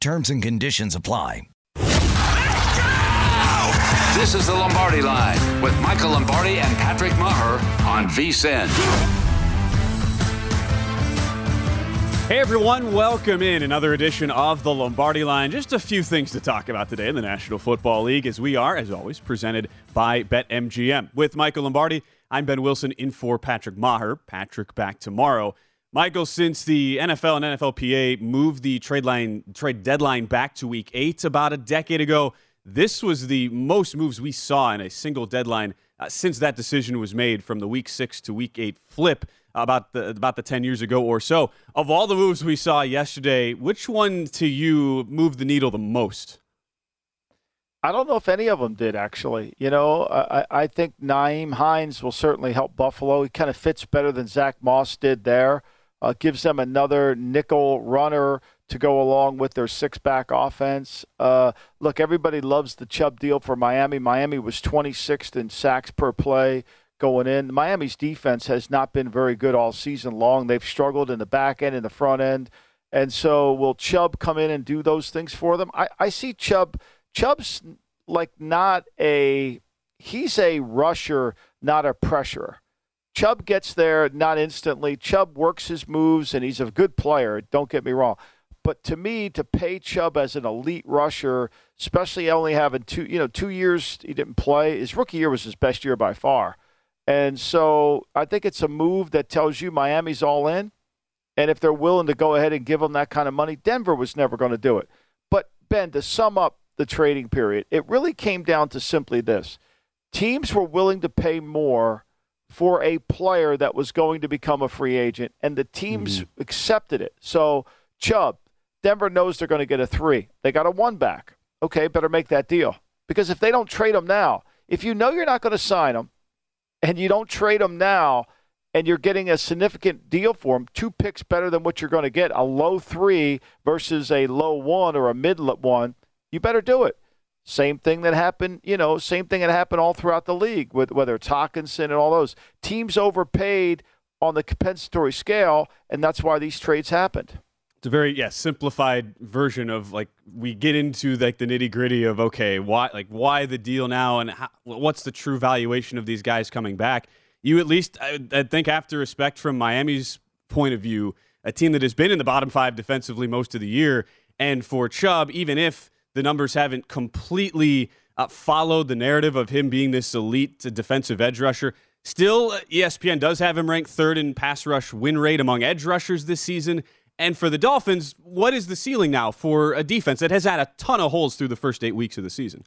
Terms and conditions apply. This is the Lombardi Line with Michael Lombardi and Patrick Meagher on VSIN. Hey everyone, welcome in another edition of the Lombardi Line. Just a few things to talk about today in the National Football League as we are, as always, presented by BetMGM. With Michael Lombardi, I'm Ben Wilson in for Patrick Meagher. Patrick back tomorrow. Michael, since the NFL and NFLPA moved the trade line trade deadline back to week eight about a decade ago, this was the most moves we saw in a single deadline uh, since that decision was made from the week six to week eight flip about the about the ten years ago or so. Of all the moves we saw yesterday, which one to you moved the needle the most? I don't know if any of them did actually. You know, I, I think Nyheim Hines will certainly help Buffalo. He kind of fits better than Zach Moss did there uh, gives them another nickel runner to go along with their six back offense. Uh, look, everybody loves the Chubb deal for Miami. Miami was 26th in sacks per play going in. Miami's defense has not been very good all season long. They've struggled in the back end and the front end. And so will Chubb come in and do those things for them? I, I see Chubb. Chubb's like not a he's a rusher, not a pressure. Chubb gets there not instantly. Chubb works his moves, and he's a good player. Don't get me wrong. But to me, to pay Chubb as an elite rusher, especially only having two, you know, two years he didn't play. His rookie year was his best year by far, and so I think it's a move that tells you Miami's all in, and if they're willing to go ahead and give him that kind of money, Denver was never going to do it. But Ben, to sum up the trading period, it really came down to simply this: teams were willing to pay more for a player that was going to become a free agent, and the teams mm-hmm. accepted it. So, Chubb, Denver knows they're going to get a three. They got a one back. Okay, better make that deal. Because if they don't trade him now, if you know you're not going to sign him and you don't trade him now and you're getting a significant deal for him, two picks better than what you're going to get, a low three versus a low one or a mid one, you better do it. Same thing that happened, you know, same thing that happened all throughout the league with whether it's Hockenson and all those teams overpaid on the compensatory scale, and that's why these trades happened. It's a very yeah simplified version of like we get into like the nitty gritty of okay why like why the deal now and how, what's the true valuation of these guys coming back. You at least I, I think have to respect from Miami's point of view a team that has been in the bottom five defensively most of the year, and for Chubb even if the numbers haven't completely uh, followed the narrative of him being this elite defensive edge rusher. Still, uh, ESPN does have him ranked third in pass rush win rate among edge rushers this season. And for the Dolphins, what is the ceiling now for a defense that has had a ton of holes through the first eight weeks of the season?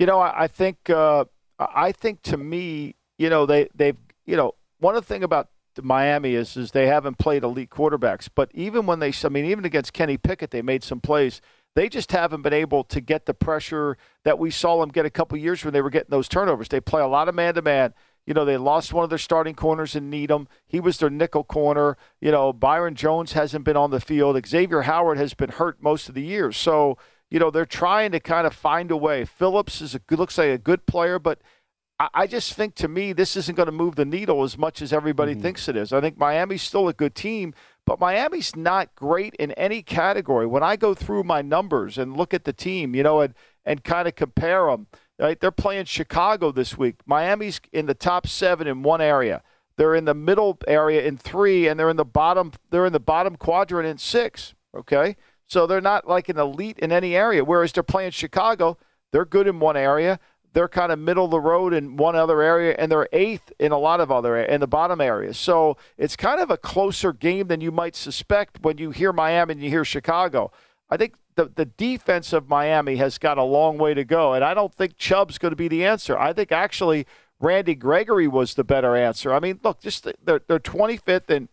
You know, I, think uh, I think to me, you know, they they've you know one of the thing about Miami is is they haven't played elite quarterbacks, but even when they, I mean, even against Kenny Pickett, they made some plays. They just haven't been able to get the pressure that we saw them get a couple years when they were getting those turnovers. They play a lot of man to man. You know, they lost one of their starting corners in Needham. He was their nickel corner. You know, Byron Jones hasn't been on the field. Xavier Howard has been hurt most of the year. So, you know, they're trying to kind of find a way. Phillips is a good, looks like a good player, but I, I just think to me this isn't going to move the needle as much as everybody mm-hmm. thinks it is. I think Miami's still a good team, but Miami's not great in any category. When I go through my numbers and look at the team, you know, and and kind of compare them, right? They're playing Chicago this week. Miami's in the top seven in one area. They're in the middle area in three, and they're in the bottom. They're in the bottom quadrant in six. Okay, so they're not like an elite in any area. Whereas they're playing Chicago, they're good in one area. They're kind of middle of the road in one other area, and they're eighth in a lot of other in the bottom areas. So it's kind of a closer game than you might suspect when you hear Miami and you hear Chicago. I think the the defense of Miami has got a long way to go, and I don't think Chubb's going to be the answer. I think actually Randy Gregory was the better answer. I mean, look, just they're they're 25th in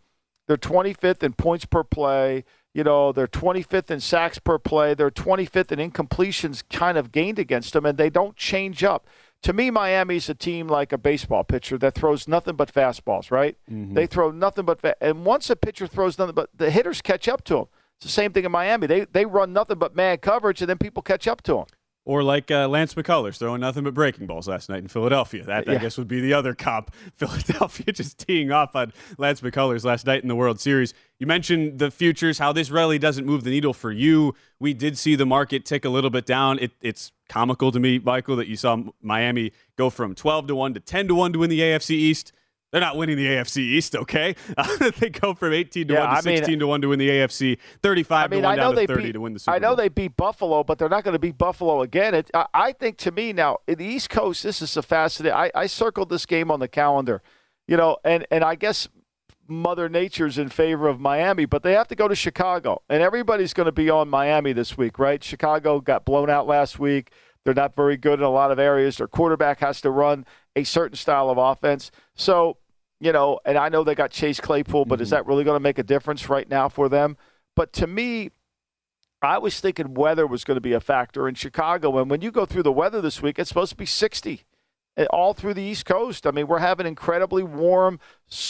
they're 25th in points per play. You know, they're 25th in sacks per play. They're 25th in incompletions kind of gained against them, and they don't change up. To me, Miami's a team like a baseball pitcher that throws nothing but fastballs, right? Mm-hmm. They throw nothing but fa- and once a pitcher throws nothing but the hitters catch up to them. It's the same thing in Miami. They they run nothing but man coverage, and then people catch up to them. Or like uh, Lance McCullers throwing nothing but breaking balls last night in Philadelphia. That, yeah. I guess, would be the other comp. Philadelphia just teeing off on Lance McCullers last night in the World Series. You mentioned the futures, how this really doesn't move the needle for you. We did see the market tick a little bit down. It, it's comical to me, Michael, that you saw Miami go from 12 to 1 to 10 to 1 to win the AFC East. They're not winning the AFC East, okay? they go from 18 to yeah, 1 to 16 mean, to 1 to win the AFC, 35 I mean, to 1 down to 30 beat, to win the Super I know Bowl. they beat Buffalo, but they're not going to beat Buffalo again. It, I, I, think to me now, in the East Coast, this is a fascinating. I, I circled this game on the calendar, you know, and, and I guess Mother Nature's in favor of Miami, but they have to go to Chicago. And everybody's going to be on Miami this week, right? Chicago got blown out last week. They're not very good in a lot of areas. Their quarterback has to run a certain style of offense. So you know, and I know they got Chase Claypool, but mm-hmm. is that really going to make a difference right now for them? But to me, I was thinking weather was going to be a factor in Chicago. And when you go through the weather this week, it's supposed to be 60 eh, all through the East Coast. I mean, we're having incredibly warm,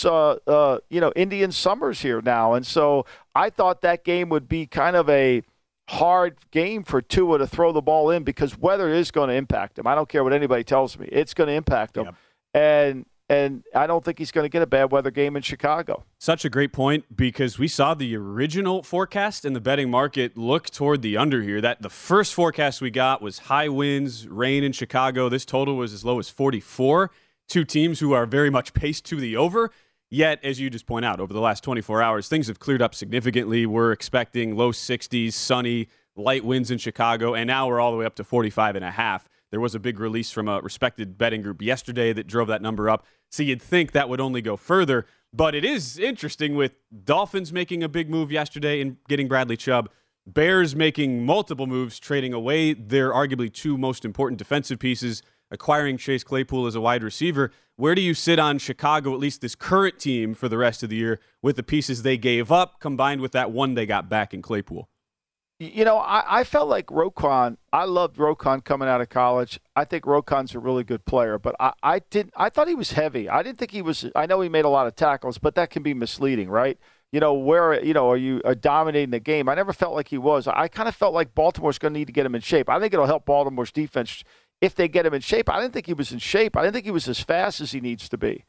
uh, uh, you know, Indian summers here now. And so I thought that game would be kind of a hard game for Tua to throw the ball in because weather is going to impact him. I don't care what anybody tells me. It's going to impact him. Yep. And and I don't think he's going to get a bad weather game in Chicago. Such a great point because we saw the original forecast in the betting market look toward the under here. That the first forecast we got was high winds, rain in Chicago. This total was as low as 44. Two teams who are very much paced to the over. Yet, as you just point out, over the last 24 hours, things have cleared up significantly. We're expecting low 60s, sunny, light winds in Chicago, and now we're all the way up to 45 and a half. There was a big release from a respected betting group yesterday that drove that number up. So you'd think that would only go further. But it is interesting with Dolphins making a big move yesterday and getting Bradley Chubb, Bears making multiple moves, trading away their arguably two most important defensive pieces, acquiring Chase Claypool as a wide receiver. Where do you sit on Chicago, at least this current team, for the rest of the year with the pieces they gave up combined with that one they got back in Claypool? You know, I, I felt like Roquan. I loved Roquan coming out of college. I think Roquan's a really good player, but I, I didn't. I thought he was heavy. I didn't think he was. I know he made a lot of tackles, but that can be misleading, right? You know, where you know are you are dominating the game? I never felt like he was. I kind of felt like Baltimore's going to need to get him in shape. I think it'll help Baltimore's defense if they get him in shape. I didn't think he was in shape. I didn't think he was as fast as he needs to be.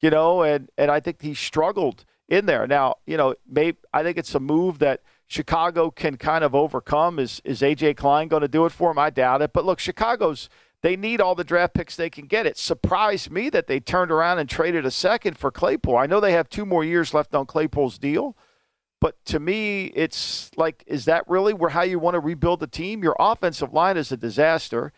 You know, and and I think he struggled in there. Now, you know, maybe I think it's a move that Chicago can kind of overcome. Is is AJ Klein going to do it for him? I doubt it. But look, Chicago's they need all the draft picks they can get. It surprised me that they turned around and traded a second for Claypool. I know they have two more years left on Claypool's deal, but to me, it's like, is that really where how you want to rebuild the team? Your offensive line is a disaster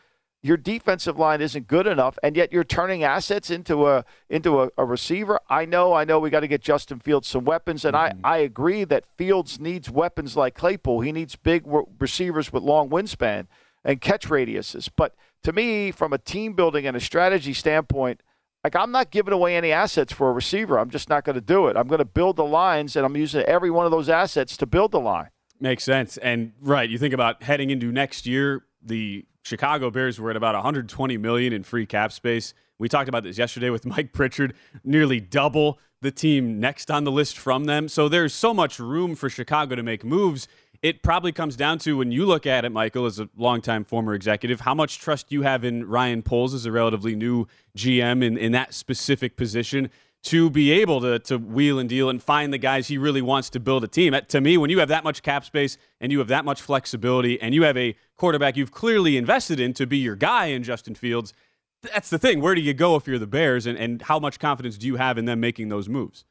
your defensive line isn't good enough, and yet you're turning assets into a into a, a receiver. I know, I know, we got to get Justin Fields some weapons, and mm-hmm. I I agree that Fields needs weapons like Claypool. He needs big receivers with long wingspan and catch radiuses. But to me, from a team building and a strategy standpoint, like I'm not giving away any assets for a receiver. I'm just not going to do it. I'm going to build the lines, and I'm using every one of those assets to build the line. Makes sense. And right, you think about heading into next year, the Chicago Bears were at about 120 million in free cap space. We talked about this yesterday with Mike Pritchard, nearly double the team next on the list from them. So there's so much room for Chicago to make moves. it probably comes down to when you look at it, Michael, as a longtime former executive, how much trust you have in Ryan Poles as a relatively new GM in, in that specific position to be able to, to wheel and deal and find the guys he really wants to build a team. To me, when you have that much cap space and you have that much flexibility and you have a quarterback you've clearly invested in to be your guy in Justin Fields, that's the thing. Where do you go if you're the Bears, and, and how much confidence do you have in them making those moves?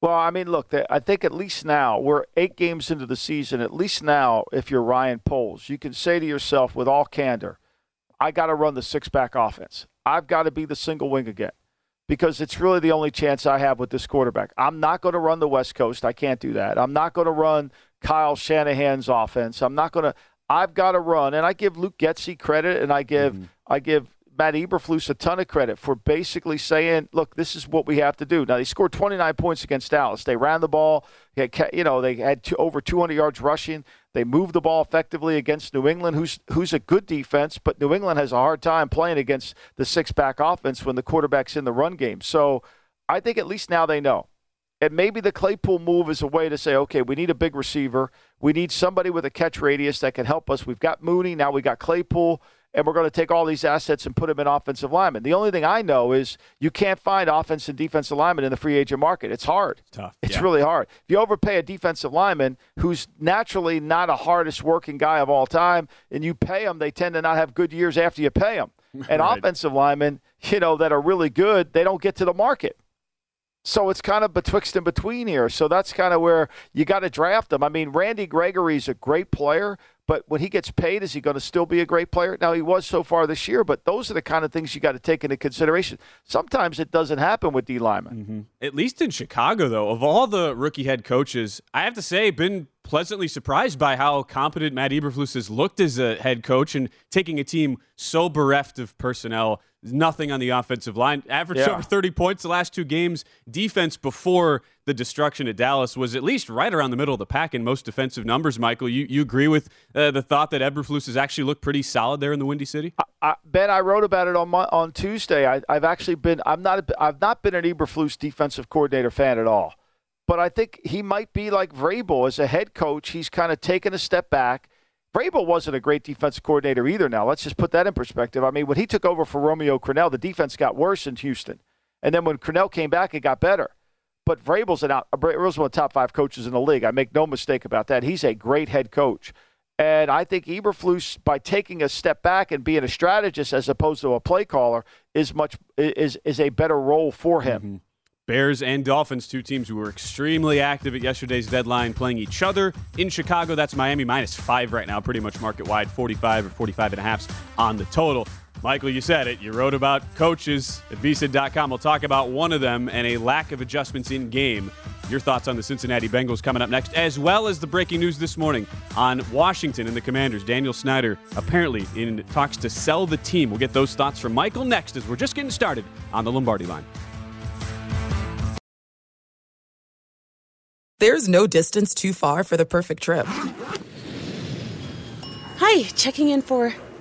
Well, I mean, look, I think at least now we're eight games into the season. At least now, if you're Ryan Poles, you can say to yourself with all candor, I got to run the six back offense. I've got to be the single wing again because it's really the only chance I have with this quarterback. I'm not going to run the West Coast. I can't do that. I'm not going to run Kyle Shanahan's offense. I'm not going to. I've got to run, and I give Luke Getsy credit, and I give mm-hmm. I give Matt Eberflus a ton of credit for basically saying, "Look, this is what we have to do." Now they scored 29 points against Dallas. They ran the ball. Had, you know, they had two, over 200 yards rushing. They moved the ball effectively against New England, who's who's a good defense, but New England has a hard time playing against the six-back offense when the quarterback's in the run game. So I think at least now they know. And maybe the Claypool move is a way to say, okay, we need a big receiver. We need somebody with a catch radius that can help us. We've got Mooney. Now we got Claypool and we're going to take all these assets and put them in offensive linemen. The only thing I know is you can't find offense and defensive linemen in the free agent market. It's hard. It's tough. It's yeah. really hard. If you overpay a defensive lineman who's naturally not a hardest working guy of all time, and you pay them, they tend to not have good years after you pay them. And right. offensive linemen, you know, that are really good, they don't get to the market. So it's kind of betwixt and between here. So that's kind of where you got to draft them. I mean, Randy Gregory's a great player, but when he gets paid, is he going to still be a great player? Now, he was so far this year, but those are the kind of things you got to take into consideration. Sometimes it doesn't happen with D linemen. Mm-hmm. At least in Chicago, though, of all the rookie head coaches, I have to say, been pleasantly surprised by how competent Matt Eberflus has looked as a head coach and taking a team so bereft of personnel nothing on the offensive line. Averaged yeah. over 30 points the last two games. Defense before the destruction at Dallas was at least right around the middle of the pack in most defensive numbers. Michael, you, you agree with uh, the thought that Eberflus has actually looked pretty solid there in the Windy City? I, I, ben, I wrote about it on my, on Tuesday. I, have actually been I'm not I've not been an Eberflus defensive coordinator fan at all, but I think he might be like Vrabel as a head coach. He's kind of taken a step back Vrabel wasn't a great defensive coordinator either. Now let's just put that in perspective. I mean, when he took over for Romeo Crennel, the defense got worse in Houston, and then when Crennel came back, it got better. But Vrabel's an out. Vrabel's one of the top five coaches in the league. I make no mistake about that. He's a great head coach, and I think Eberflus, by taking a step back and being a strategist as opposed to a play caller, is much is is a better role for him. Mm-hmm. Bears and Dolphins, two teams who were extremely active at yesterday's deadline, playing each other in Chicago. That's Miami minus five right now, pretty much market wide, 45 or 45 and a half on the total. Michael, you said it. You wrote about coaches at VSiN.com. We'll talk about one of them and a lack of adjustments in game. Your thoughts on the Cincinnati Bengals coming up next, as well as the breaking news this morning on Washington and the Commanders. Daniel Snyder apparently in talks to sell the team. We'll get those thoughts from Michael next as we're just getting started on the Lombardi line. There's no distance too far for the perfect trip. Hi, checking in for.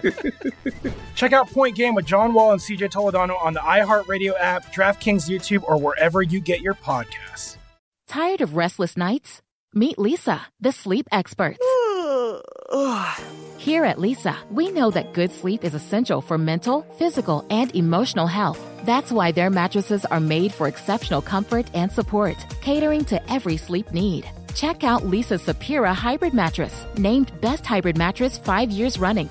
Check out Point Game with John Wall and CJ Toledano on the iHeartRadio app, DraftKings YouTube, or wherever you get your podcasts. Tired of restless nights? Meet Leesa, the sleep experts. Here at Leesa, we know that good sleep is essential for mental, physical, and emotional health. That's why their mattresses are made for exceptional comfort and support, catering to every sleep need. Check out Leesa's Sapira Hybrid Mattress, named Best Hybrid Mattress five years running.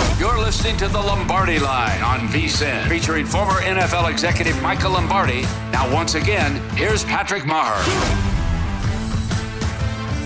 You're listening to the Lombardi Line on VSIN, featuring former NFL executive Michael Lombardi. Now, once again, here's Patrick Meagher.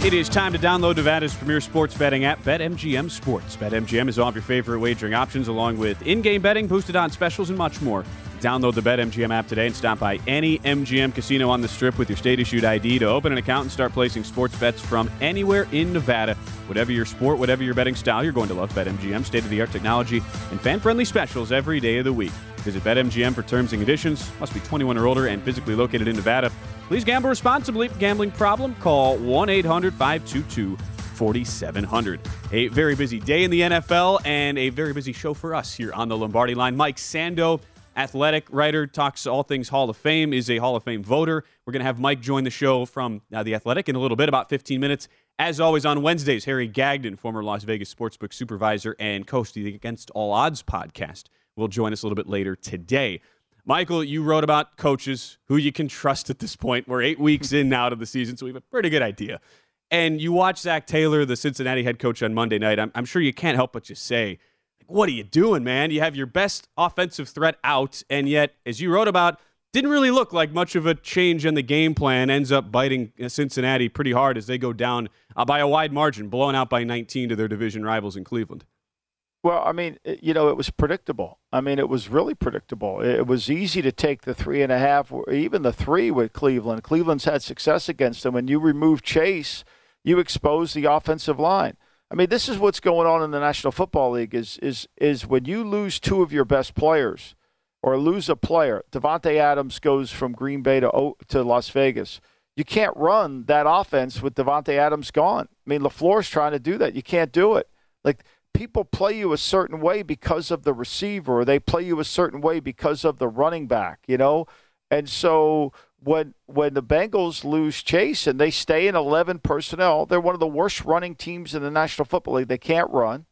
It is time to download Nevada's premier sports betting app, BetMGM Sports. BetMGM is all of your favorite wagering options, along with in-game betting, boosted on specials, and much more. Download the BetMGM app today and stop by any MGM casino on the Strip with your state-issued ID to open an account and start placing sports bets from anywhere in Nevada. Whatever your sport, whatever your betting style, you're going to love BetMGM. State-of-the-art technology and fan-friendly specials every day of the week. Visit BetMGM for terms and conditions. Must be 21 or older and physically located in Nevada. Please gamble responsibly. Gambling problem? Call 1-800-522-4700. A very busy day in the NFL and a very busy show for us here on the Lombardi Line. Mike Sando athletic writer, talks all things Hall of Fame, is a Hall of Fame voter. We're going to have Mike join the show from uh, The Athletic in a little bit, about 15 minutes. As always, on Wednesdays, Harry Gagnon, former Las Vegas sportsbook supervisor and host of the Against All Odds podcast, will join us a little bit later today. Michael, you wrote about coaches who you can trust at this point. We're eight weeks in now to the season, so we have a pretty good idea. And you watch Zac Taylor, the Cincinnati head coach, on Monday night. I'm, I'm sure you can't help but just say, what are you doing, man? You have your best offensive threat out, and yet, as you wrote about, didn't really look like much of a change in the game plan. Ends up biting Cincinnati pretty hard as they go down uh, by a wide margin, blown out by 19 to their division rivals in Cleveland. Well, I mean, you know, it was predictable. I mean, it was really predictable. It was easy to take the three and a half, or even the three with Cleveland. Cleveland's had success against them. When you remove Chase, you expose the offensive line. I mean, this is what's going on in the National Football League. Is is is when you lose two of your best players, or lose a player. Davante Adams goes from Green Bay to to Las Vegas. You can't run that offense with Davante Adams gone. I mean, LaFleur's trying to do that. You can't do it. Like people play you a certain way because of the receiver, or they play you a certain way because of the running back, you know? And so when when the Bengals lose Chase and they stay in 11 personnel, they're one of the worst running teams in the National Football League. They can't run,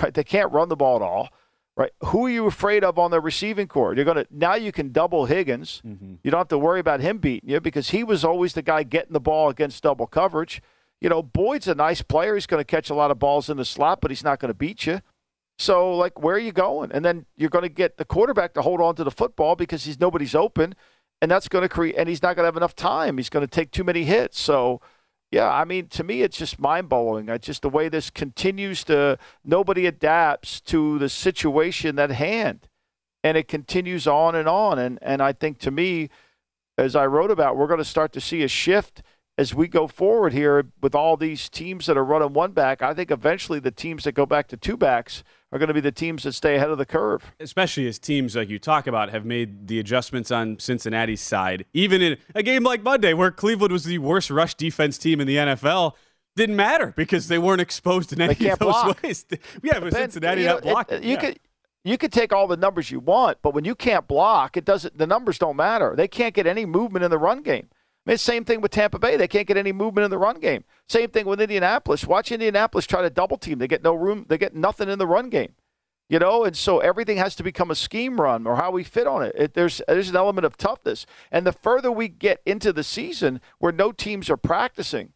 right? They can't run the ball at all, right? Who are you afraid of on the receiving corps? You're to now you can double Higgins. Mm-hmm. You don't have to worry about him beating you because he was always the guy getting the ball against double coverage you know, Boyd's a nice player. He's going to catch a lot of balls in the slot, but he's not going to beat you. So, like, where are you going? And then you're going to get the quarterback to hold on to the football because he's nobody's open, and that's going to create. And he's not going to have enough time. He's going to take too many hits. So, yeah, I mean, to me, it's just mind blowing. I Just the way this continues to nobody adapts to the situation at hand, and it continues on and on. And and I think to me, as I wrote about, we're going to start to see a shift as we go forward here with all these teams that are running one back, I think eventually the teams that go back to two backs are going to be the teams that stay ahead of the curve. Especially as teams like you talk about have made the adjustments on Cincinnati's side. Even in a game like Monday, where Cleveland was the worst rush defense team in the NFL, didn't matter because they weren't exposed in any of those block. ways. Yeah, but Cincinnati you know, not blocking. It, you yeah. could you could take all the numbers you want, but when you can't block, it doesn't. The numbers don't matter. They can't get any movement in the run game. I mean, same thing with Tampa Bay. They can't get any movement in the run game. Same thing with Indianapolis. Watch Indianapolis try to double team. They get no room. They get nothing in the run game. You know, and so everything has to become a scheme run or how we fit on it. it. There's there's an element of toughness, and the further we get into the season, where no teams are practicing,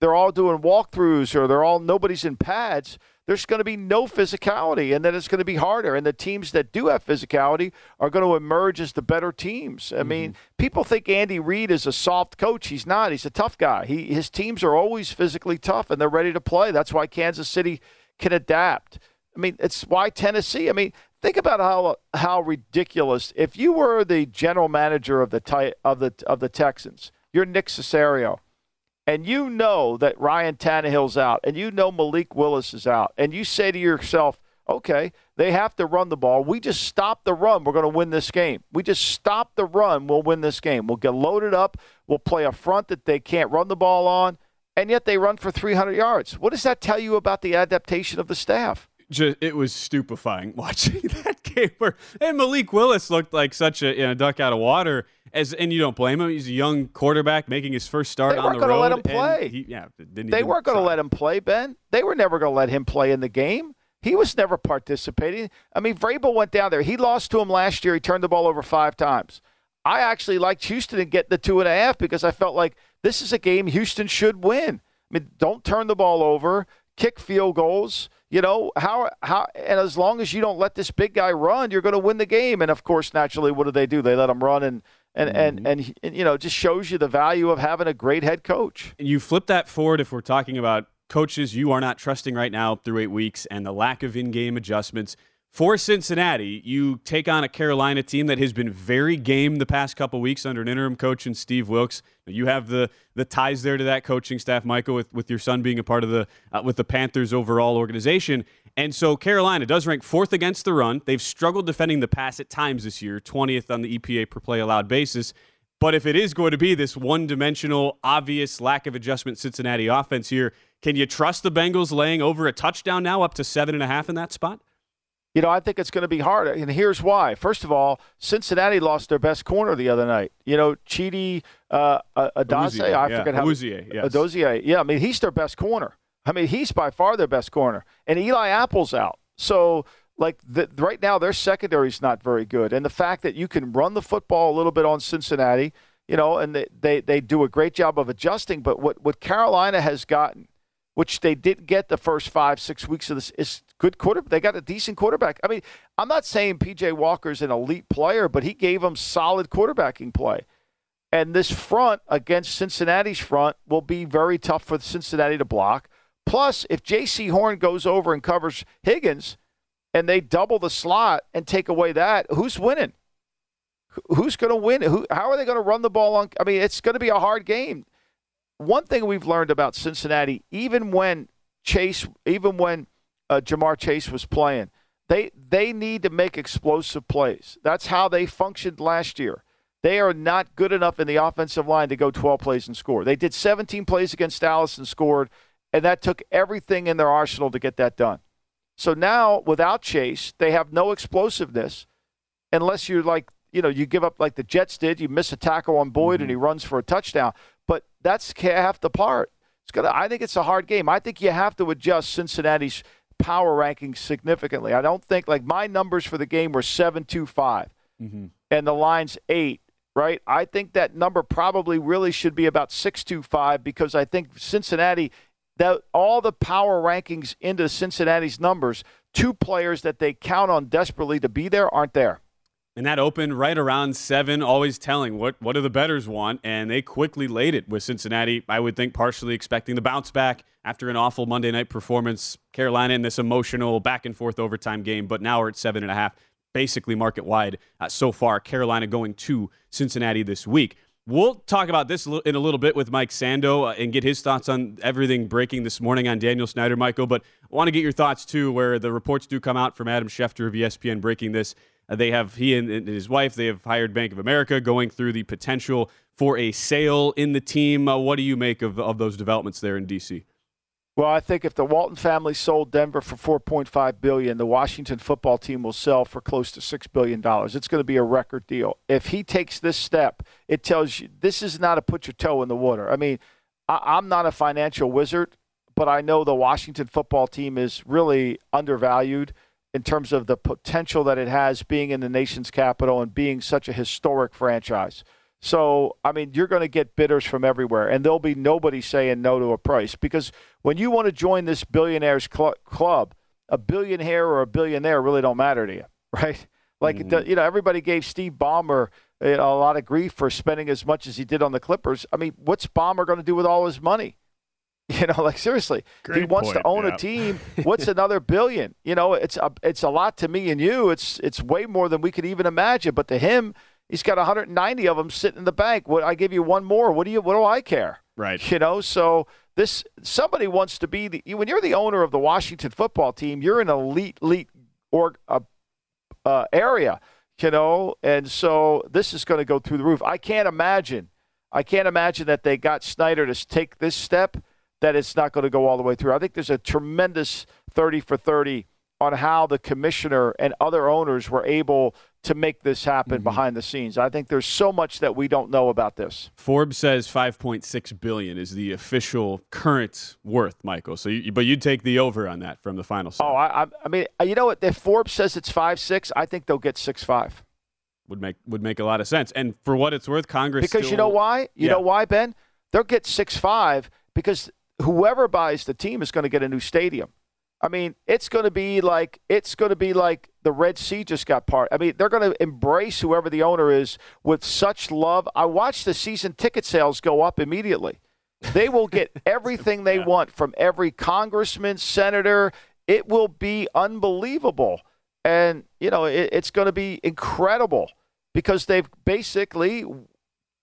they're all doing walkthroughs or they're all nobody's in pads. There's going to be no physicality and then it's going to be harder. And the teams that do have physicality are going to emerge as the better teams. I mm-hmm. mean, people think Andy Reid is a soft coach. He's not. He's a tough guy. He, his teams are always physically tough and they're ready to play. That's why Kansas City can adapt. I mean, it's why Tennessee. I mean, think about how how ridiculous. If you were the general manager of the of the of the Texans, you're Nick Caserio, and you know that Ryan Tannehill's out, and you know Malik Willis is out, and you say to yourself, okay, they have to run the ball. We just stop the run. We're going to win this game. We just stop the run. We'll win this game. We'll get loaded up. We'll play a front that they can't run the ball on, and yet they run for 300 yards. What does that tell you about the adaptation of the staff? just it was stupefying watching that game where and Malik Willis looked like such a you know, duck out of water as and you don't blame him. He's a young quarterback making his first start they on the road. They weren't going to let him play. He, yeah, they weren't going to let him play. Ben, they were never going to let him play in the game. He was never participating. I mean, Vrabel went down there. He lost to him last year. He turned the ball over five times. I actually liked Houston and get the two and a half because I felt like this is a game Houston should win. I mean, don't turn the ball over, kick field goals you know how how and as long as you don't let this big guy run you're going to win the game and of course naturally what do they do they let him run and and, mm-hmm. and and and you know just shows you the value of having a great head coach you flip that forward if we're talking about coaches you are not trusting right now through eight weeks and the lack of in-game adjustments for Cincinnati, you take on a Carolina team that has been very game the past couple weeks under an interim coach and Steve Wilks. You have the the ties there to that coaching staff, Michael, with, with your son being a part of the uh, with the Panthers overall organization. And so Carolina does rank fourth against the run. They've struggled defending the pass at times this year, 20th on the EPA per play allowed basis. But if it is going to be this one dimensional, obvious lack of adjustment Cincinnati offense here, can you trust the Bengals laying over a touchdown now up to seven and a half in that spot? You know, I think it's going to be hard, and here's why. First of all, Cincinnati lost their best corner the other night. You know, Chidi uh, Adase, I yeah. forget how. Awuzie, yes. Adozier, yeah. I mean, he's their best corner. I mean, he's by far their best corner, and Eli Apple's out. So, like the, right now, their secondary is not very good, and the fact that you can run the football a little bit on Cincinnati, you know, and they they, they do a great job of adjusting. But what what Carolina has gotten which they didn't get the first five, six weeks of this, is good quarter. They got a decent quarterback. I mean, I'm not saying PJ Walker's an elite player, but he gave them solid quarterbacking play. And this front against Cincinnati's front will be very tough for Cincinnati to block. Plus, if Jaycee Horn goes over and covers Higgins and they double the slot and take away that, who's winning? Who's going to win? Who, how are they going to run the ball on? I mean, it's going to be a hard game one thing we've learned about Cincinnati, even when Chase, even when uh, Ja'Marr Chase was playing, they they need to make explosive plays. That's how they functioned last year. They are not good enough in the offensive line to go 12 plays and score. They did 17 plays against Dallas and scored, and that took everything in their arsenal to get that done. So now, without Chase, they have no explosiveness unless you're like, you know, you give up like the Jets did. You miss a tackle on Boyd mm-hmm. and he runs for a touchdown but that's half the part. It's gonna. I think it's a hard game. I think you have to adjust Cincinnati's power rankings significantly. I don't think like my numbers for the game were seven two five, mm-hmm. and the line's eight. Right. I think that number probably really should be about six two five because I think Cincinnati that all the power rankings into Cincinnati's numbers, two players that they count on desperately to be there aren't there. And that opened right around seven, always telling what, what do the bettors want. And they quickly laid it with Cincinnati, I would think, partially expecting the bounce back after an awful Monday night performance. Carolina in this emotional back and forth overtime game, but now we're at seven and a half, basically market wide uh, so far. Carolina going to Cincinnati this week. We'll talk about this in a little bit with Mike Sando uh, and get his thoughts on everything breaking this morning on Daniel Snyder, Michael. But I want to get your thoughts too, where the reports do come out from Adam Schefter of ESPN breaking this uh, they have he and, his wife. They have hired Bank of America, going through the potential for a sale in the team. Uh, what do you make of of those developments there in D.C.? Well, I think if the Walton family sold Denver for 4.5 billion, the Washington football team will sell for close to 6 billion dollars. It's going to be a record deal. If he takes this step, it tells you this is not a put your toe in the water. I mean, I, am not a financial wizard, but I know the Washington football team is really undervalued in terms of the potential that it has being in the nation's capital and being such a historic franchise. So, I mean, you're going to get bidders from everywhere, and there'll be nobody saying no to a price because when you want to join this billionaires cl- club, a billionaire or a billionaire really don't matter to you, right? Like, mm-hmm. the, you know, everybody gave Steve Ballmer a lot of grief for spending as much as he did on the Clippers. I mean, what's Ballmer going to do with all his money? You know, like seriously, Great he wants point. to own yeah. a team. What's another billion? You know, it's a, it's a lot to me and you. It's it's way more than we could even imagine. But to him, He's got 190 of them sitting in the bank. What I give you one more. What do you? What do I care? Right. You know. So this somebody wants to be the when you're the owner of the Washington football team. You're an elite, elite or uh, uh, area. You know, and so this is going to go through the roof. I can't imagine. I can't imagine that they got Snyder to take this step. That it's not going to go all the way through. I think there's a tremendous 30 for 30 on how the commissioner and other owners were able to make this happen mm-hmm. behind the scenes. I think there's so much that we don't know about this. Forbes says 5.6 billion is the official current worth, Michael. So, you, but you'd take the over on that from the final. Set. Oh, I, I mean, you know what? If Forbes says it's five six, I think they'll get six five. Would make would make a lot of sense. And for what it's worth, Congress because still, you know why? You yeah. know why, Ben? They'll get six five because whoever buys the team is going to get a new stadium. I mean, it's going to be like it's going to be like the Red Sea just got part. I mean, they're going to embrace whoever the owner is with such love. I watched the season ticket sales go up immediately. They will get everything they want from every congressman, senator. It will be unbelievable, and you know it, it's going to be incredible because they've basically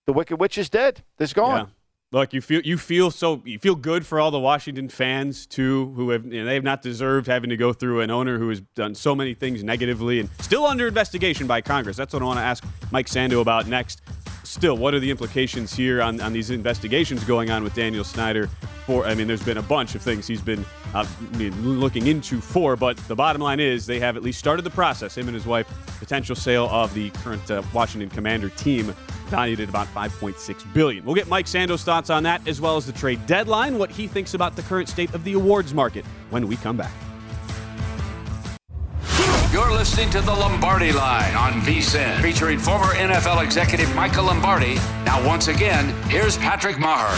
the Wicked Witch is dead. It's gone. Yeah. Look, you feel you feel so you feel good for all the Washington fans too, who have you know, they have not deserved having to go through an owner who has done so many things negatively and still under investigation by Congress. That's what I want to ask Mike Sando about next. Still, what are the implications here on, on these investigations going on with Daniel Snyder? For I mean, there's been a bunch of things he's been uh, looking into for, but the bottom line is they have at least started the process. Him and his wife, potential sale of the current uh, Washington Commander team valued at about 5.6 billion. We'll get Mike Sando's thoughts on that as well as the trade deadline, what he thinks about the current state of the awards market when we come back. You're listening to the Lombardi Line on VSIN, featuring former NFL executive Michael Lombardi. Now, once again, here's Patrick Meagher.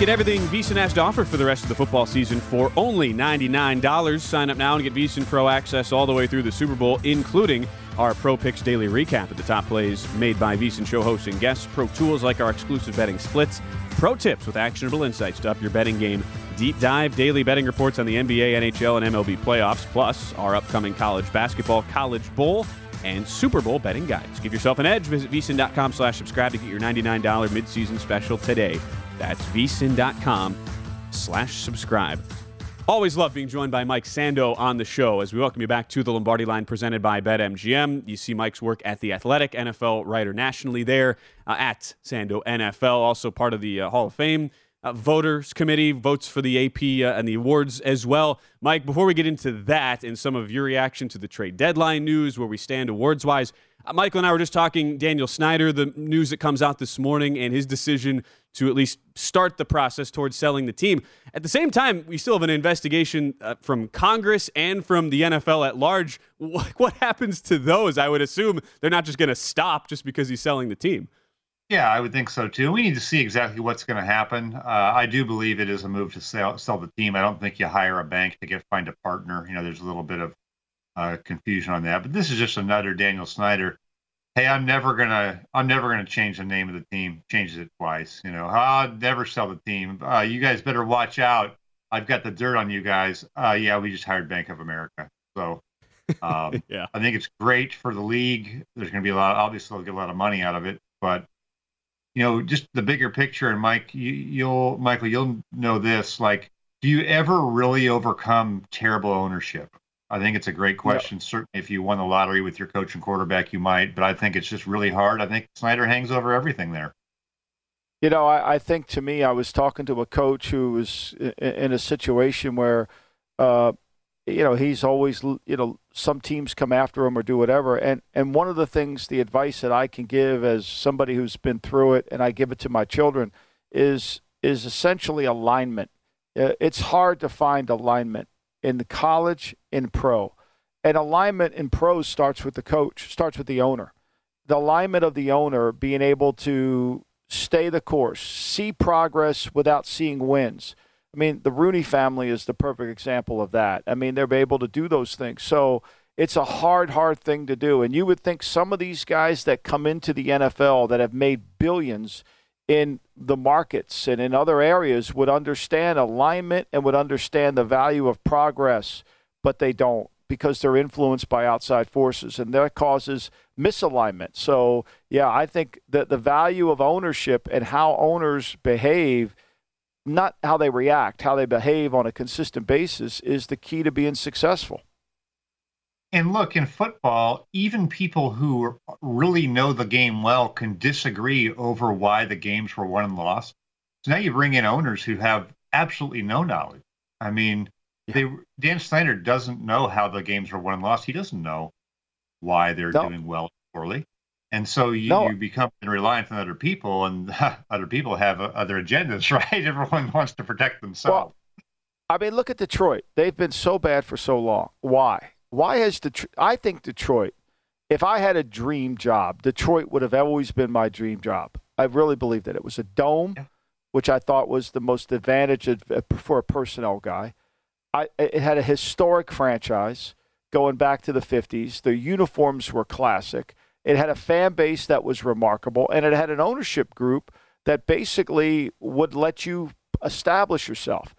Get everything VSIN has to offer for the rest of the football season for only $99. Sign up now and get VSIN Pro access all the way through the Super Bowl, including our Pro Picks daily recap of the top plays made by VSIN show hosts and guests, pro tools like our exclusive betting splits, pro tips with actionable insights to up your betting game, deep dive daily betting reports on the NBA, NHL, and MLB playoffs, plus our upcoming college basketball, college bowl, and Super Bowl betting guides. Give yourself an edge. Visit vsin.com slash subscribe to get your $99 midseason special today. That's vsin.com slash subscribe. Always love being joined by Mike Sando on the show as we welcome you back to the Lombardi line presented by BetMGM. You see Mike's work at The Athletic, NFL writer nationally there at Sando NFL, also part of the uh, Hall of Fame uh, voters committee, votes for the AP uh, and the awards as well. Mike, before we get into that and some of your reaction to the trade deadline news, where we stand awards wise, uh, Michael and I were just talking Daniel Snyder, the news that comes out this morning, and his decision to at least start the process towards selling the team. At the same time, we still have an investigation uh, from Congress and from the NFL at large. What happens to those? I would assume they're not just going to stop just because he's selling the team. Yeah, I would think so too. We need to see exactly what's going to happen. Uh, I do believe it is a move to sell, sell the team. I don't think you hire a bank to get find a partner. You know, there's a little bit of uh, confusion on that. But this is just another Daniel Snyder. Hey, I'm never gonna, I'm never gonna change the name of the team. Changes it twice. You know, I'll never sell the team. Uh, you guys better watch out. I've got the dirt on you guys. Uh, yeah, we just hired Bank of America. So, um, yeah, I think it's great for the league. There's going to be a lot. Obviously, they'll get a lot of money out of it. But you know, just the bigger picture. And Mike, you, you'll, Michael, you'll know this. Like, do you ever really overcome terrible ownership? I think it's a great question. Certainly, if you won the lottery with your coach and quarterback, you might. But I think it's just really hard. I think Snyder hangs over everything there. You know, I, I think to me, I was talking to a coach who was in, in a situation where, uh, you know, he's always, you know, some teams come after him or do whatever. And and one of the things, the advice that I can give as somebody who's been through it, and I give it to my children, is is essentially alignment. Uh, it's hard to find alignment in college, in pro. And alignment in pros starts with the coach, starts with the owner. the alignment of the owner being able to stay the course, see progress without seeing wins. I mean, the Rooney family is the perfect example of that. I mean, they're able to do those things. So it's a hard, hard thing to do. And you would think some of these guys that come into the NFL that have made billions in the markets and in other areas would understand alignment and would understand the value of progress, but they don't because they're influenced by outside forces and that causes misalignment. So, yeah, I think that the value of ownership and how owners behave, not how they react, how they behave on a consistent basis is the key to being successful. And look, in football, even people who really know the game well can disagree over why the games were won and lost. So now you bring in owners who have absolutely no knowledge. I mean, they, Dan Snyder doesn't know how the games were won and lost. He doesn't know why they're no. doing well or poorly. And so you, no. you become reliant on other people, and other people have uh, other agendas, right? Everyone wants to protect themselves. Well, I mean, look at Detroit. They've been so bad for so long. Why? Why has Detroit? I think Detroit. If I had a dream job, Detroit would have always been my dream job. I really believe that it was a dome, yeah. which I thought was the most advantage for a personnel guy. I, it had a historic franchise going back to the 50s. The uniforms were classic. It had a fan base that was remarkable, and it had an ownership group that basically would let you establish yourself.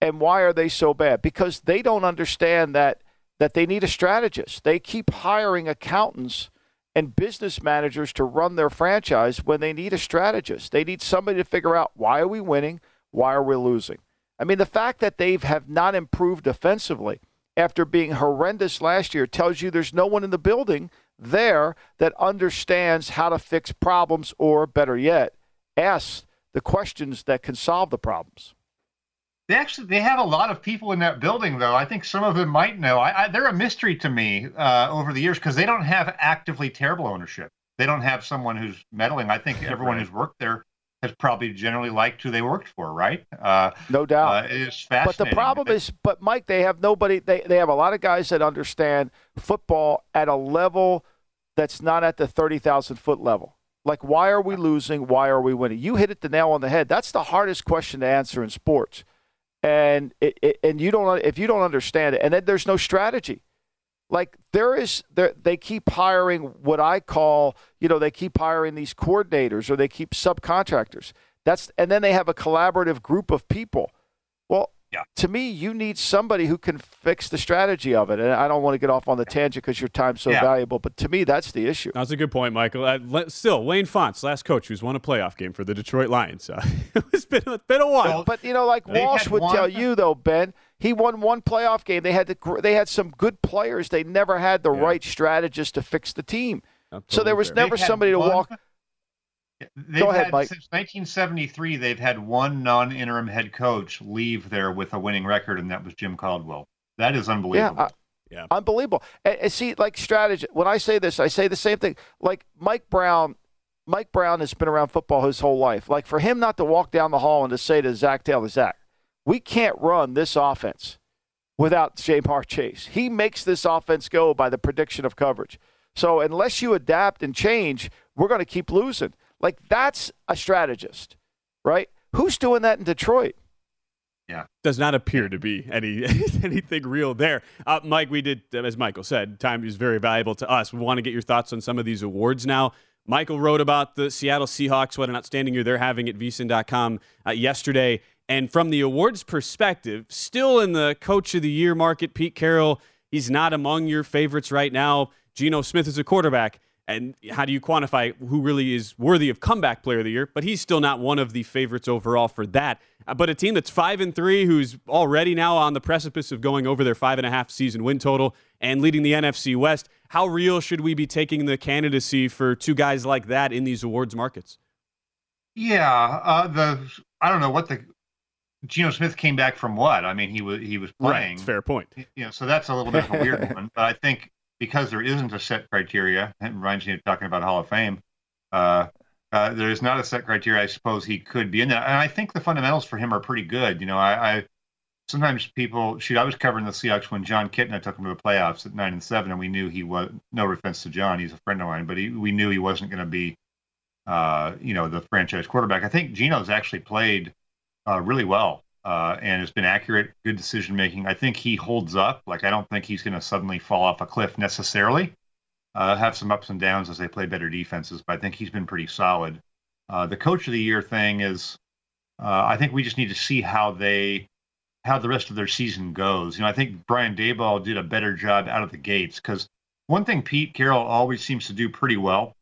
And why are they so bad? Because they don't understand that that they need a strategist. They keep hiring accountants and business managers to run their franchise when they need a strategist. They need somebody to figure out why are we winning, why are we losing. I mean, the fact that they have not improved defensively after being horrendous last year tells you there's no one in the building there that understands how to fix problems or, better yet, ask the questions that can solve the problems. They actually they have a lot of people in that building, though. I think some of them might know. I, I, they're a mystery to me uh, over the years because they don't have actively terrible ownership. They don't have someone who's meddling. I think everyone right. who's worked there has probably generally liked who they worked for, right? Uh, no doubt. Uh, it's fascinating. But the problem is, but Mike, they have nobody. They they have a lot of guys that understand football at a level that's not at the thirty thousand foot level. Like, why are we losing? Why are we winning? You hit it the nail on the head. That's the hardest question to answer in sports and it, it, and you don't if you don't understand it, and then there's no strategy. Like there is, there, they keep hiring what I call, you know, they keep hiring these coordinators or they keep subcontractors. That's and then they have a collaborative group of people. Well, yeah. To me, you need somebody who can fix the strategy of it. And I don't want to get off on the tangent because your time's so yeah. valuable, but to me, that's the issue. That's a good point, Michael. Uh, still, Wayne Fontes, last coach who's won a playoff game for the Detroit Lions. Uh, it's been, a, been a while. but, you know, like Walsh would tell you, though, Ben, he won one playoff game. They had the, they had some good players. They never had the yeah. right strategist to fix the team. so there was fair. never somebody to walk – They've Go ahead, had, Mike. Since 1973, they've had one non-interim head coach leave there with a winning record, and that was Jim Caldwell. That is unbelievable. Yeah, uh, yeah. unbelievable. And, and, see, like strategy. When I say this, I say the same thing. Like Mike Brown. Mike Brown has been around football his whole life. Like for him not to walk down the hall and to say to Zac Taylor, Zac, we can't run this offense without Ja'Marr Chase. He makes this offense go by the prediction of coverage. So unless you adapt and change, we're going to keep losing. Like that's a strategist, right? Who's doing that in Detroit? Yeah, does not appear to be any anything real there. Uh, Mike, we did, as Michael said, time is very valuable to us. We want to get your thoughts on some of these awards now. Michael wrote about the Seattle Seahawks, what an outstanding year they're having at VSiN.com uh, yesterday. And from the awards perspective, still in the Coach of the Year market, Pete Carroll, he's not among your favorites right now. Geno Smith is a quarterback. And how do you quantify who really is worthy of comeback player of the year? But he's still not one of the favorites overall for that. Uh, but a team that's five and three, who's already now on the precipice of going over their five and a half season win total and leading the NFC West. How real should we be taking the candidacy for two guys like that in these awards markets? Yeah, uh, the I don't know what the Geno Smith came back from what? I mean, he was he was playing. Right, fair point. You know, so that's a little bit of a weird one. But I think because there isn't a set criteria, it reminds me of talking about Hall of Fame. Uh, uh, there is not a set criteria. I suppose he could be in that, and I think the fundamentals for him are pretty good. You know, I, I sometimes people shoot. I was covering the Seahawks when Jon Kitna took him to the playoffs at nine and seven, and we knew he was. No offense to Jon, he's a friend of mine, but he, we knew he wasn't going to be, uh, you know, the franchise quarterback. I think Geno's actually played uh, really well uh, and has been accurate, good decision making. I think he holds up. Like I don't think he's going to suddenly fall off a cliff necessarily. Uh, have some ups and downs as they play better defenses, but I think he's been pretty solid. Uh, the coach of the year thing is, uh, I think we just need to see how they how the rest of their season goes. You know, I think Brian Daboll did a better job out of the gates because one thing Pete Carroll always seems to do pretty well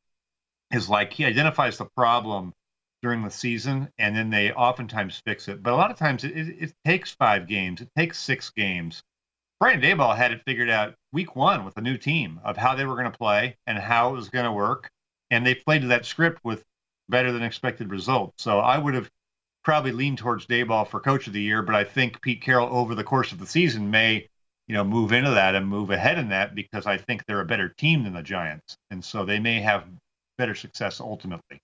is like he identifies the problem during the season and then they oftentimes fix it. But a lot of times it, it, it takes five games, it takes six games. Brian Daboll had it figured out week one with a new team of how they were going to play and how it was going to work. And they played to that script with better than expected results. So I would have probably leaned towards Daboll for coach of the year, but I think Pete Carroll over the course of the season may, you know, move into that and move ahead in that because I think they're a better team than the Giants. And so they may have better success ultimately.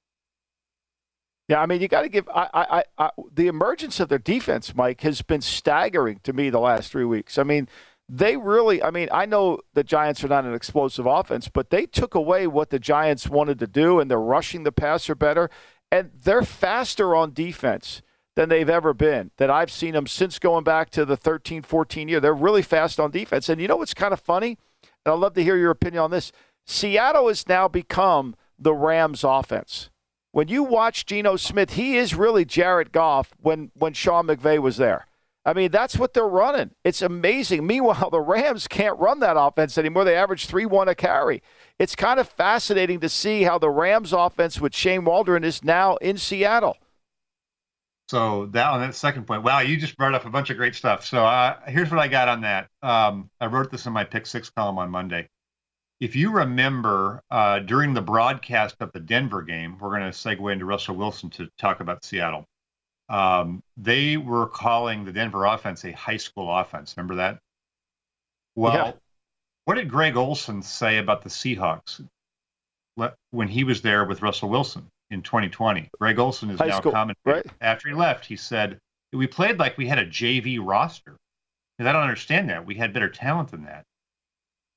Yeah, I mean, you got to give I, I, I, the emergence of their defense, Mike, has been staggering to me the last three weeks. I mean, they really, I mean, I know the Giants are not an explosive offense, but they took away what the Giants wanted to do, and they're rushing the passer better and they're faster on defense than they've ever been that I've seen them since going back to the 13 14 year. They're really fast on defense. And you know what's kind of funny? And I'd love to hear your opinion on this. Seattle has now become the Rams offense. When you watch Geno Smith, he is really Jared Goff when, when Sean McVay was there. I mean, that's what they're running. It's amazing. Meanwhile, the Rams can't run that offense anymore. They average 3 1 a carry it's kind of fascinating to see how the Rams offense with Shane Waldron is now in Seattle. So that on that second point, wow, you just brought up a bunch of great stuff. So uh, here's what I got on that. Um, I wrote this in my pick six column on Monday. If you remember uh, during the broadcast of the Denver game, we're going to segue into Russell Wilson to talk about Seattle. Um, they were calling the Denver offense a high school offense. Remember that? Well, yeah. What did Greg Olsen say about the Seahawks when he was there with Russell Wilson in 2020? Greg Olsen is High now commenting. Right. After he left, he said, We played like we had a JV roster. And I don't understand that. We had better talent than that.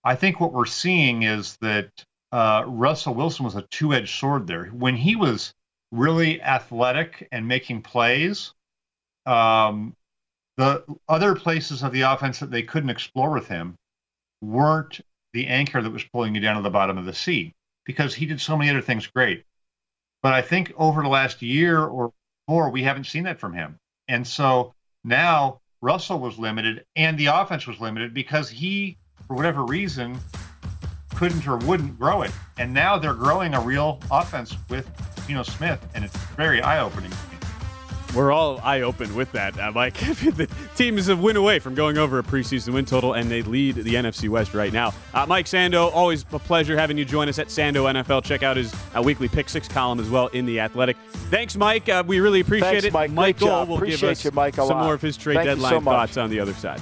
I think what we're seeing is that uh, Russell Wilson was a two edged sword there. When he was really athletic and making plays, um, the other places of the offense that they couldn't explore with him weren't the anchor that was pulling you down to the bottom of the sea because he did so many other things great. But I think over the last year or more, we haven't seen that from him. And so now Russell was limited and the offense was limited because he, for whatever reason, couldn't or wouldn't grow it. And now they're growing a real offense with Geno Smith, and it's very eye opening we're all eye open with that. Uh, Mike, the team is a win away from going over a preseason win total, and they lead the NFC West right now. Uh, Mike Sando, always a pleasure having you join us at Sando NFL. Check out his uh, weekly Pick Six column as well in the Athletic. Thanks, Mike. Uh, we really appreciate Thanks, it. Mike. Michael will appreciate give us you, Mike, some lot. more of his trade Thank deadline so thoughts on the other side.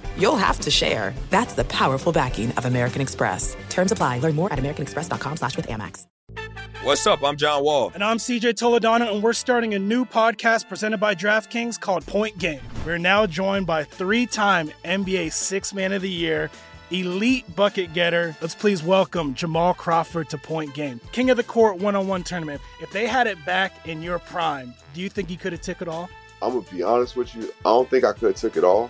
you'll have to share. That's the powerful backing of American Express. Terms apply. Learn more at americanexpress.com slash with Amex. What's up? I'm John Wall. And I'm CJ Toledano, and we're starting a new podcast presented by DraftKings called Point Game. We're now joined by three-time NBA Six Man of the Year, elite bucket getter. Let's please welcome Jamal Crawford to Point Game. King of the Court one-on-one tournament. If they had it back in your prime, do you think you could have took it all? I'm gonna be honest with you. I don't think I could have took it all,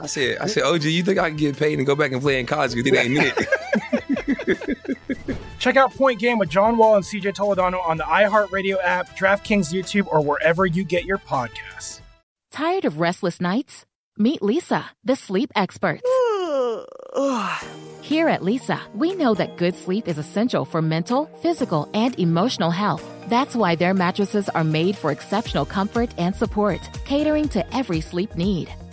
I said, I said, OG, you think I can get paid and go back and play in college because it ain't it? Check out Point Game with John Wall and CJ Toledano on the iHeartRadio app, DraftKings YouTube, or wherever you get your podcasts. Tired of restless nights? Meet Leesa, the sleep experts. Here at Leesa, we know that good sleep is essential for mental, physical, and emotional health. That's why their mattresses are made for exceptional comfort and support, catering to every sleep need.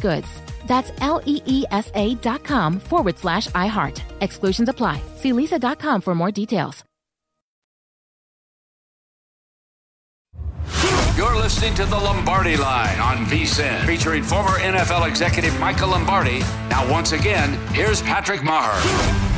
goods. That's L E E S A dot com forward slash iHeart. Exclusions apply. See leesa.com for more details. You're listening to the Lombardi Line on VSIN, featuring former NFL executive Michael Lombardi. Now, once again, here's Patrick Meagher.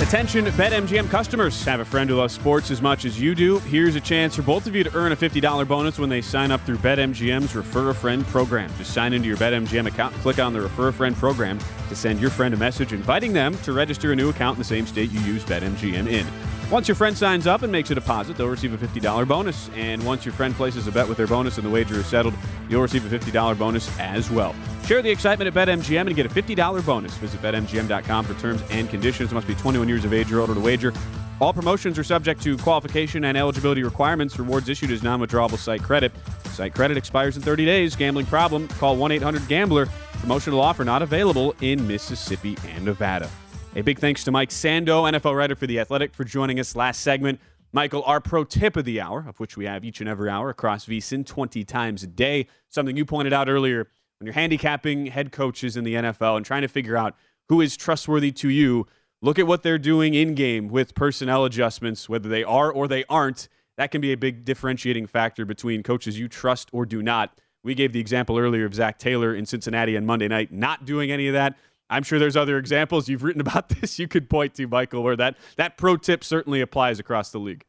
Attention, BetMGM customers. Have a friend who loves sports as much as you do. Here's a chance for both of you to earn a $50 bonus when they sign up through BetMGM's Refer a Friend program. Just sign into your BetMGM account and click on the Refer a Friend program to send your friend a message inviting them to register a new account in the same state you use BetMGM in. Once your friend signs up and makes a deposit, they'll receive a $50 bonus. And once your friend places a bet with their bonus and the wager is settled, you'll receive a $50 bonus as well. Share the excitement at BetMGM and get a $50 bonus. Visit BetMGM.com for terms and conditions. Must be 21 years of age or older to wager. All promotions are subject to qualification and eligibility requirements. Rewards issued as non withdrawable site credit. Site credit expires in 30 days. Gambling problem? Call 1 800 Gambler. Promotional offer not available in Mississippi and Nevada. A big thanks to Mike Sando, NFL writer for The Athletic, for joining us last segment. Michael, our pro tip of the hour, of which we have each and every hour across VSIN 20 times a day. Something you pointed out earlier when you're handicapping head coaches in the NFL and trying to figure out who is trustworthy to you. Look at what they're doing in game with personnel adjustments, whether they are or they aren't. That can be a big differentiating factor between coaches you trust or do not. We gave the example earlier of Zac Taylor in Cincinnati on Monday night not doing any of that. I'm sure there's other examples you've written about this you could point to, Michael, where that, that pro tip certainly applies across the league.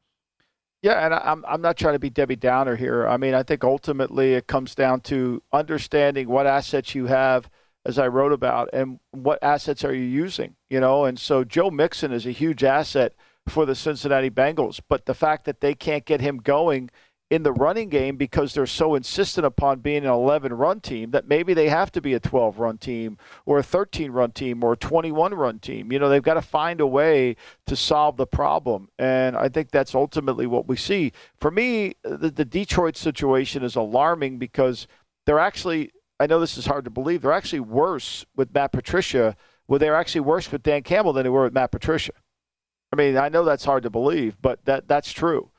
Yeah, and I'm I'm not trying to be Debbie Downer here. I mean, I think ultimately it comes down to understanding what assets you have, as I wrote about, and what assets are you using. You know, and so Joe Mixon is a huge asset for the Cincinnati Bengals, but the fact that they can't get him going in the running game because they're so insistent upon being an 11 run team that maybe they have to be a 12 run team or a 13 run team or a 21 run team. You know, they've got to find a way to solve the problem. And I think that's ultimately what we see. For me, the, the Detroit situation is alarming because they're actually, I know this is hard to believe, they're actually worse with Matt Patricia. Well, they're actually worse with Dan Campbell than they were with Matt Patricia. I mean, I know that's hard to believe, but that that's true.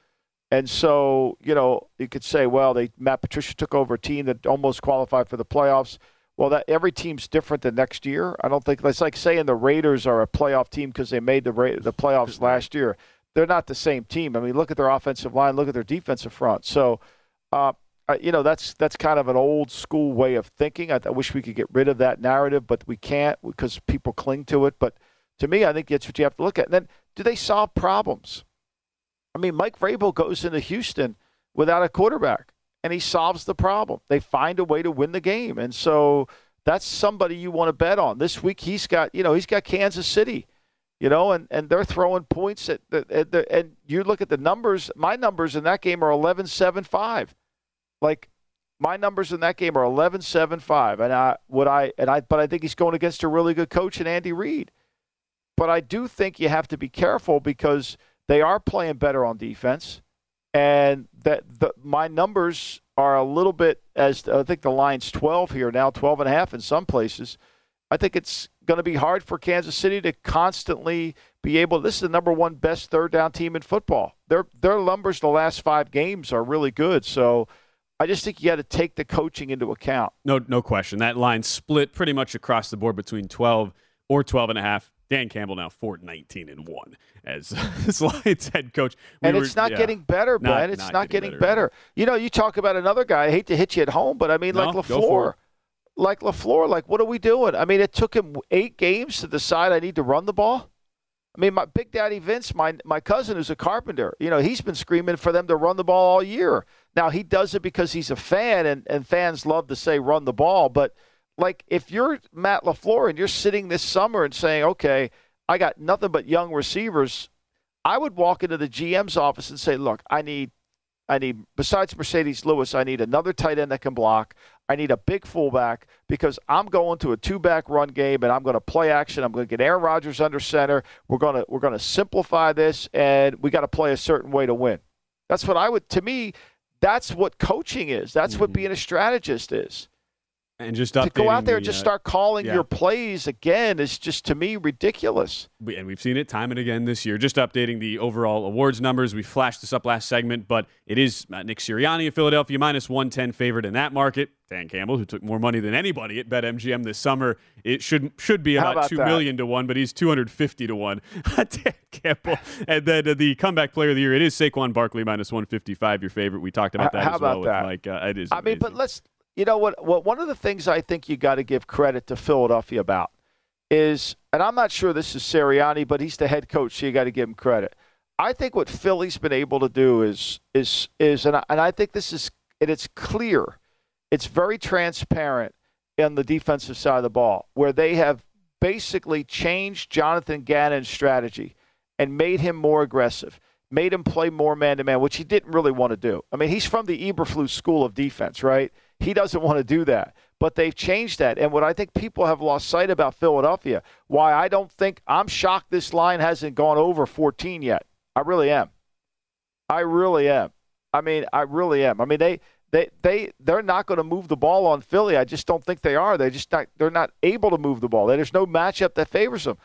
And so, you know, you could say, well, they Matt Patricia took over a team that almost qualified for the playoffs. Well, that every team's different than next year. I don't think it's like saying the Raiders are a playoff team because they made the the playoffs last year. They're not the same team. I mean, look at their offensive line, look at their defensive front. So, uh, you know, that's that's kind of an old school way of thinking. I, I wish we could get rid of that narrative, but we can't because people cling to it. But to me, I think that's what you have to look at. And then, do they solve problems? I mean, Mike Vrabel goes into Houston without a quarterback, and he solves the problem. They find a way to win the game, and so that's somebody you want to bet on. This week, he's got you know he's got Kansas City, you know, and, and they're throwing points at the, at the and you look at the numbers. My numbers in that game are 11-7-5. like my numbers in that game are 11-7-5. and I would I and I but I think he's going against a really good coach in Andy Reid. But I do think you have to be careful because they are playing better on defense, and that the, my numbers are a little bit as I think the line's 12 here now, 12 and a half in some places. I think it's going to be hard for Kansas City to constantly be able. This is the number one best third down team in football. Their their numbers the last five games are really good. So I just think you got to take the coaching into account. No, no question. That line split pretty much across the board between 12 or 12 and a half. Dan Campbell now 4 19 and 1 as this Lions head coach. We and it's were, not yeah, getting better, Ben. It's not, not getting, getting better. better. You know, you talk about another guy. I hate to hit you at home, but I mean, no, like LaFleur. like LaFleur, like what are we doing? I mean, it took him eight games to decide I need to run the ball. I mean, my Big Daddy Vince, my my cousin who's a carpenter, you know, he's been screaming for them to run the ball all year. Now he does it because he's a fan, and and fans love to say run the ball. But like, if you're Matt LaFleur and you're sitting this summer and saying, okay, I got nothing but young receivers, I would walk into the GM's office and say, look, I need I need, besides Marcedes Lewis, I need another tight end that can block. I need a big fullback because I'm going to a two-back run game and I'm going to play action. I'm going to get Aaron Rodgers under center. We're going to we're going to simplify this and we got to play a certain way to win. That's what I would. To me, that's what coaching is. That's mm-hmm. what being a strategist is and just to go out there and just uh, start calling yeah. your plays again is just to me ridiculous. And we've seen it time and again this year. Just updating the overall awards numbers. We flashed this up last segment, but it is uh, Nick Sirianni of Philadelphia minus 110 favorite in that market. Dan Campbell, who took more money than anybody at BetMGM this summer, it should should be about, about two that? million to one, but he's 250 to one. Dan Campbell, and then uh, the comeback player of the year, it is Saquon Barkley minus 155. Your favorite. We talked about that How as well with that? Mike. Uh, it is. I amazing. mean, but let's you know what, what one of the things I think you got to give credit to Philadelphia about is, and I'm not sure this is Sirianni, but he's the head coach, so you got to give him credit. I think what Philly's been able to do is is is, and I, and I think this is, and it's clear, it's very transparent in the defensive side of the ball, where they have basically changed Jonathan Gannon's strategy and made him more aggressive made him play more man to man, which he didn't really want to do. I mean, he's from the Eberflus school of defense, right? He doesn't want to do that. But they've changed that. And what I think people have lost sight about Philadelphia, why I don't think I'm shocked this line hasn't gone over 14 yet. I really am. I really am. I mean, I really am. I mean, they they they they're not going to move the ball on Philly. I just don't think they are. They just not they're not able to move the ball. There's no matchup that favors them.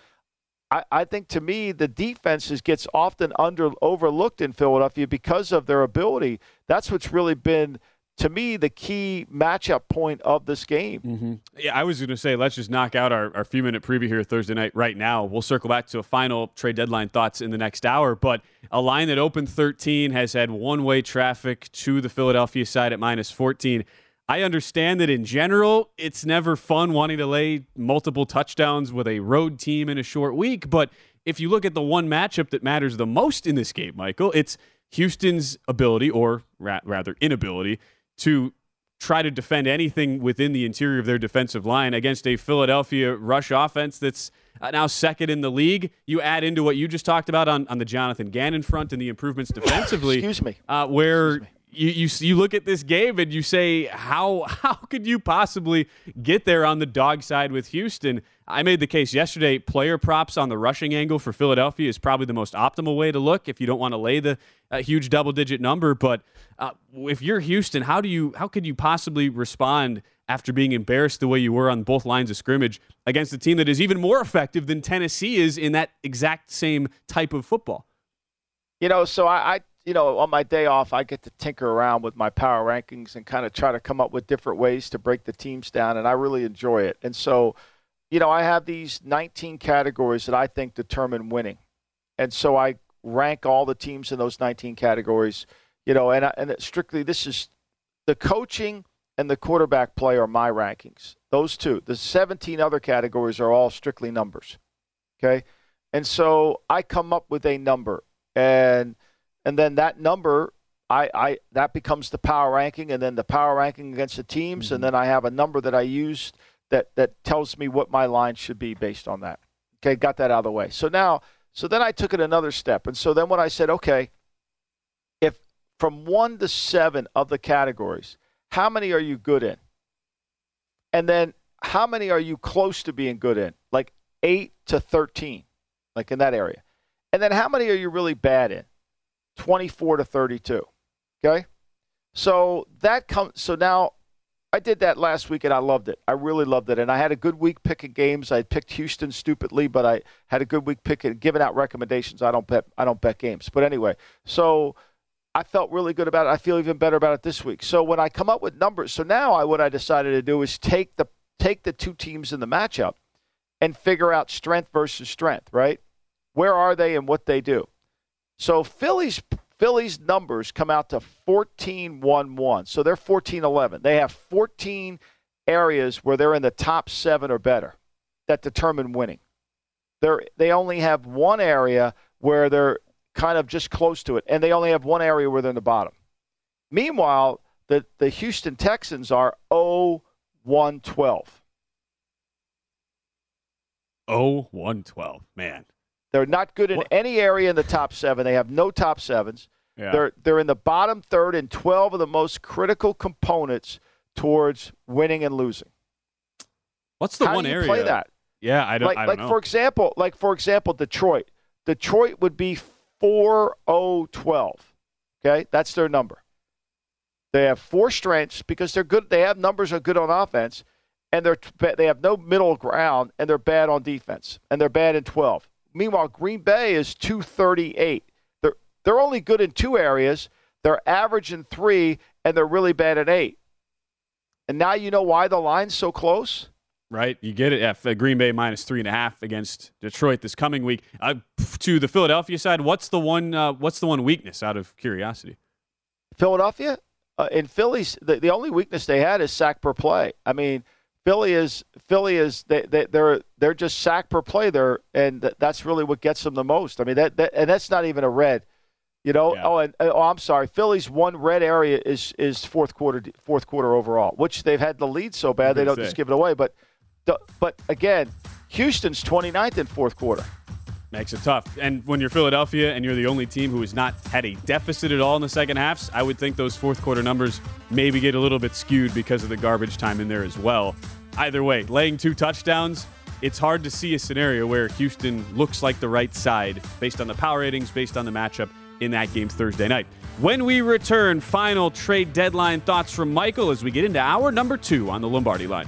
I, I think to me the defenses gets often under overlooked in Philadelphia because of their ability. That's what's really been to me the key matchup point of this game. Mm-hmm. Yeah, I was going to say let's just knock out our, our few minute preview here Thursday night right now. We'll circle back to a final trade deadline thoughts in the next hour, but a line that opened 13 has had one way traffic to the Philadelphia side at minus 14. I understand that in general, it's never fun wanting to lay multiple touchdowns with a road team in a short week. But if you look at the one matchup that matters the most in this game, Michael, it's Houston's ability, or ra- rather inability, to try to defend anything within the interior of their defensive line against a Philadelphia rush offense that's uh, now second in the league. You add into what you just talked about on, on the Jonathan Gannon front and the improvements defensively. Excuse me. Uh, where Excuse me you, you you look at this game and you say how how could you possibly get there on the dog side with Houston? I made the case yesterday. Player props on the rushing angle for Philadelphia is probably the most optimal way to look if you don't want to lay the uh, huge double digit number. But uh, if you're Houston, how do you how could you possibly respond after being embarrassed the way you were on both lines of scrimmage against a team that is even more effective than Tennessee is in that exact same type of football? You know, so I, I you know, on my day off, I get to tinker around with my power rankings and kind of try to come up with different ways to break the teams down, and I really enjoy it. And so, you know, I have these 19 categories that I think determine winning, and so I rank all the teams in those 19 categories. You know, and and strictly this is the coaching and the quarterback play are my rankings. Those two. The 17 other categories are all strictly numbers. Okay, and so I come up with a number and and then that number I, I that becomes the power ranking and then the power ranking against the teams mm-hmm. and then I have a number that I use that that tells me what my line should be based on that. Okay, got that out of the way. So now so then I took it another step. And so then when I said, okay, if from 1 to 7 of the categories, how many are you good in? And then how many are you close to being good in? Like 8 to 13, like in that area. And then how many are you really bad in? 24 to 32. Okay? So that comes so now I did that last week and I loved it. I really loved it. And I had a good week picking games. I picked Houston stupidly, but I had a good week picking giving out recommendations. I don't bet I don't bet games. But anyway, so I felt really good about it. I feel even better about it this week. So when I come up with numbers, so now I what I decided to do is take the take the two teams in the matchup and figure out strength versus strength, right? Where are they and what they do. So Philly's Philly's numbers come out to 14-1-1. So they're 14-11. They have 14 areas where they're in the top seven or better that determine winning. They're, they only have one area where they're kind of just close to it, and they only have one area where they're in the bottom. Meanwhile, the, the Houston Texans are 0 1 12. 0 1 12. Man. They're not good in What- any area in the top seven. They have no top sevens. Yeah. They're they're in the bottom third in 12 of the most critical components towards winning and losing. What's the How one do you area? play that? Yeah, I don't, like I don't like know. for example, like for example, Detroit. Detroit would be 4-0-12. Okay? That's their number. They have four strengths because they're good. They have numbers are good on offense, and they're they have no middle ground, and they're bad on defense, and they're bad in 12. Meanwhile, Green Bay is 238. They're they're only good in two areas. They're average in three, and they're really bad at eight. And now you know why the line's so close. right? You get it. F uh, Green Bay minus three and a half against Detroit this coming week. Uh, to the Philadelphia side, what's the one? Uh, what's the one weakness? Out of curiosity, Philadelphia, uh, in Philly's, the, the only weakness they had is sack per play. I mean, Philly is Philly is they, they they're they're just sack per play there, and th- that's really what gets them the most. I mean that, that and that's not even a red. You know, oh, and oh, oh, I'm sorry. Philly's one red area is is fourth quarter fourth quarter overall, which they've had the lead so bad they don't say. just give it away. But but again, Houston's 29th in fourth quarter. makes it tough. And when you're Philadelphia and you're the only team who has not had a deficit at all in the second halves, I would think those fourth quarter numbers maybe get a little bit skewed because of the garbage time in there as well. Either way, laying two touchdowns. It's hard to see a scenario where Houston looks like the right side based on the power ratings, based on the matchup in that game Thursday night. When we return, final trade deadline thoughts from Michael as we get into hour number two on the Lombardi line.